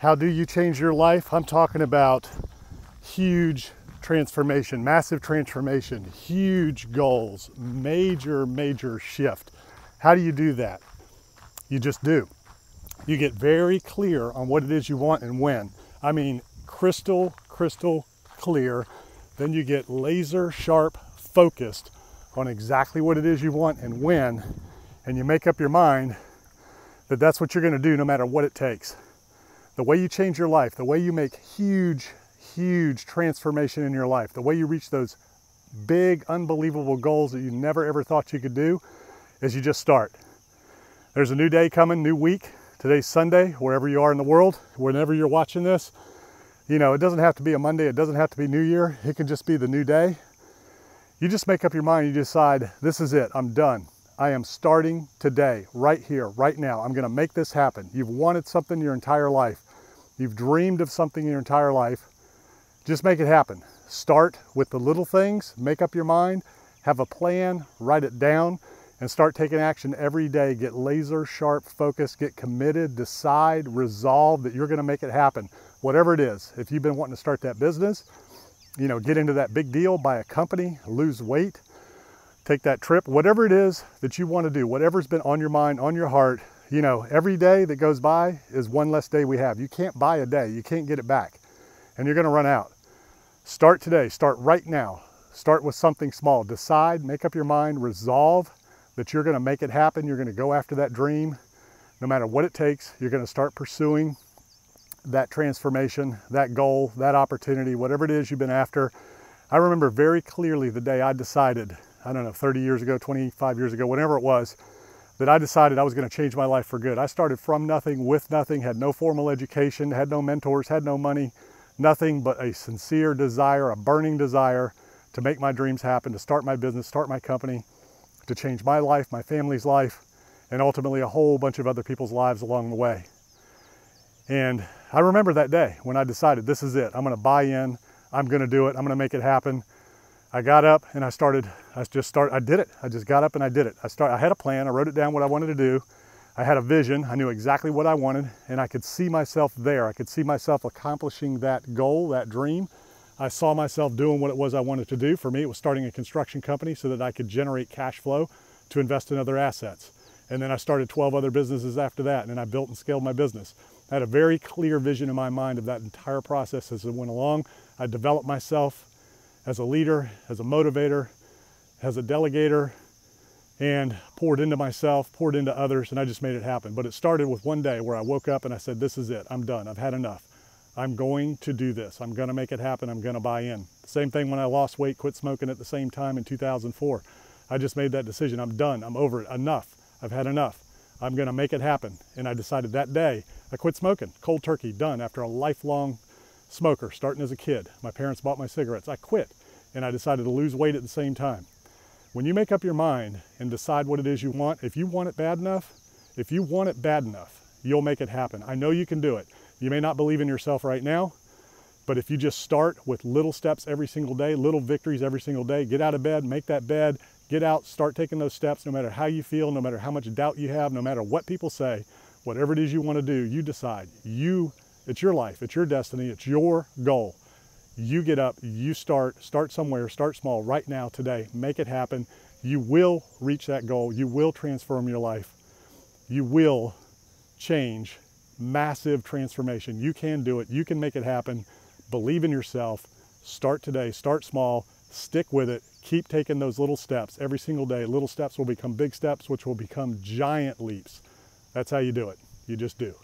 How do you change your life? I'm talking about huge transformation, massive transformation, huge goals, major, major shift. How do you do that? You just do. You get very clear on what it is you want and when. I mean, crystal, crystal clear. Then you get laser sharp focused on exactly what it is you want and when. And you make up your mind that that's what you're going to do no matter what it takes. The way you change your life, the way you make huge, huge transformation in your life, the way you reach those big, unbelievable goals that you never ever thought you could do is you just start. There's a new day coming, new week. Today's Sunday, wherever you are in the world, whenever you're watching this. You know, it doesn't have to be a Monday, it doesn't have to be New Year, it can just be the new day. You just make up your mind, you decide, this is it, I'm done. I am starting today, right here, right now. I'm to make this happen. You've wanted something your entire life. You've dreamed of something your entire life. Just make it happen. Start with the little things, make up your mind, have a plan, write it down, and start taking action every day. Get laser sharp focus, get committed, decide, resolve that you're to make it happen. Whatever it is. If you've been wanting to start that business, you know, get into that big deal, buy a company, lose weight, take that trip, whatever it is that you want to do, whatever's been on your mind, on your heart, you know, every day that goes by is one less day we have. You can't buy a day, you can't get it back, and you're going to run out. Start today, start right now. Start with something small. Decide, make up your mind, resolve that you're going to make it happen. You're going to go after that dream no matter what it takes. You're going to start pursuing that transformation, that goal, that opportunity, whatever it is you've been after. I remember very clearly the day I decided I don't know, 30 years ago, 25 years ago, whatever it was, that I decided I was going to change my life for good. I started from nothing, with nothing, had no formal education, had no mentors, had no money, nothing but a sincere desire, a burning desire to make my dreams happen, to start my business, start my company, to change my life, my family's life, and ultimately a whole bunch of other people's lives along the way. And I remember that day when I decided this is it. I'm going to buy in. I'm going to do it. I'm going to make it happen. I got up and I started, I just started, I did it. I just got up and I did it. I started, I had a plan. I wrote it down what I wanted to do. I had a vision. I knew exactly what I wanted and I could see myself there. I could see myself accomplishing that goal, that dream. I saw myself doing what it was I wanted to do. For me, it was starting a construction company so that I could generate cash flow to invest in other assets. And then I started 12 other businesses after that. And then I built and scaled my business. I had a very clear vision in my mind of that entire process as it went along. I developed myself as a leader, as a motivator, as a delegator, and poured into myself, poured into others, and I just made it happen. But it started with one day where I woke up and I said, This is it. I'm done. I've had enough. I'm going to do this. I'm going to make it happen. I'm going to buy in. Same thing when I lost weight, quit smoking at the same time in 2004. I just made that decision. I'm done. I'm over it. Enough. I've had enough. I'm going to make it happen. And I decided that day I quit smoking, cold turkey, done after a lifelong smoker starting as a kid. My parents bought my cigarettes. I quit and I decided to lose weight at the same time. When you make up your mind and decide what it is you want, if you want it bad enough, if you want it bad enough, you'll make it happen. I know you can do it. You may not believe in yourself right now, but if you just start with little steps every single day, little victories every single day, get out of bed, make that bed, get out, start taking those steps no matter how you feel, no matter how much doubt you have, no matter what people say, whatever it is you want to do, you decide. You it's your life, it's your destiny, it's your goal. You get up, you start, start somewhere, start small right now, today, make it happen. You will reach that goal. You will transform your life. You will change massive transformation. You can do it. You can make it happen. Believe in yourself. Start today. Start small. Stick with it. Keep taking those little steps every single day. Little steps will become big steps, which will become giant leaps. That's how you do it. You just do.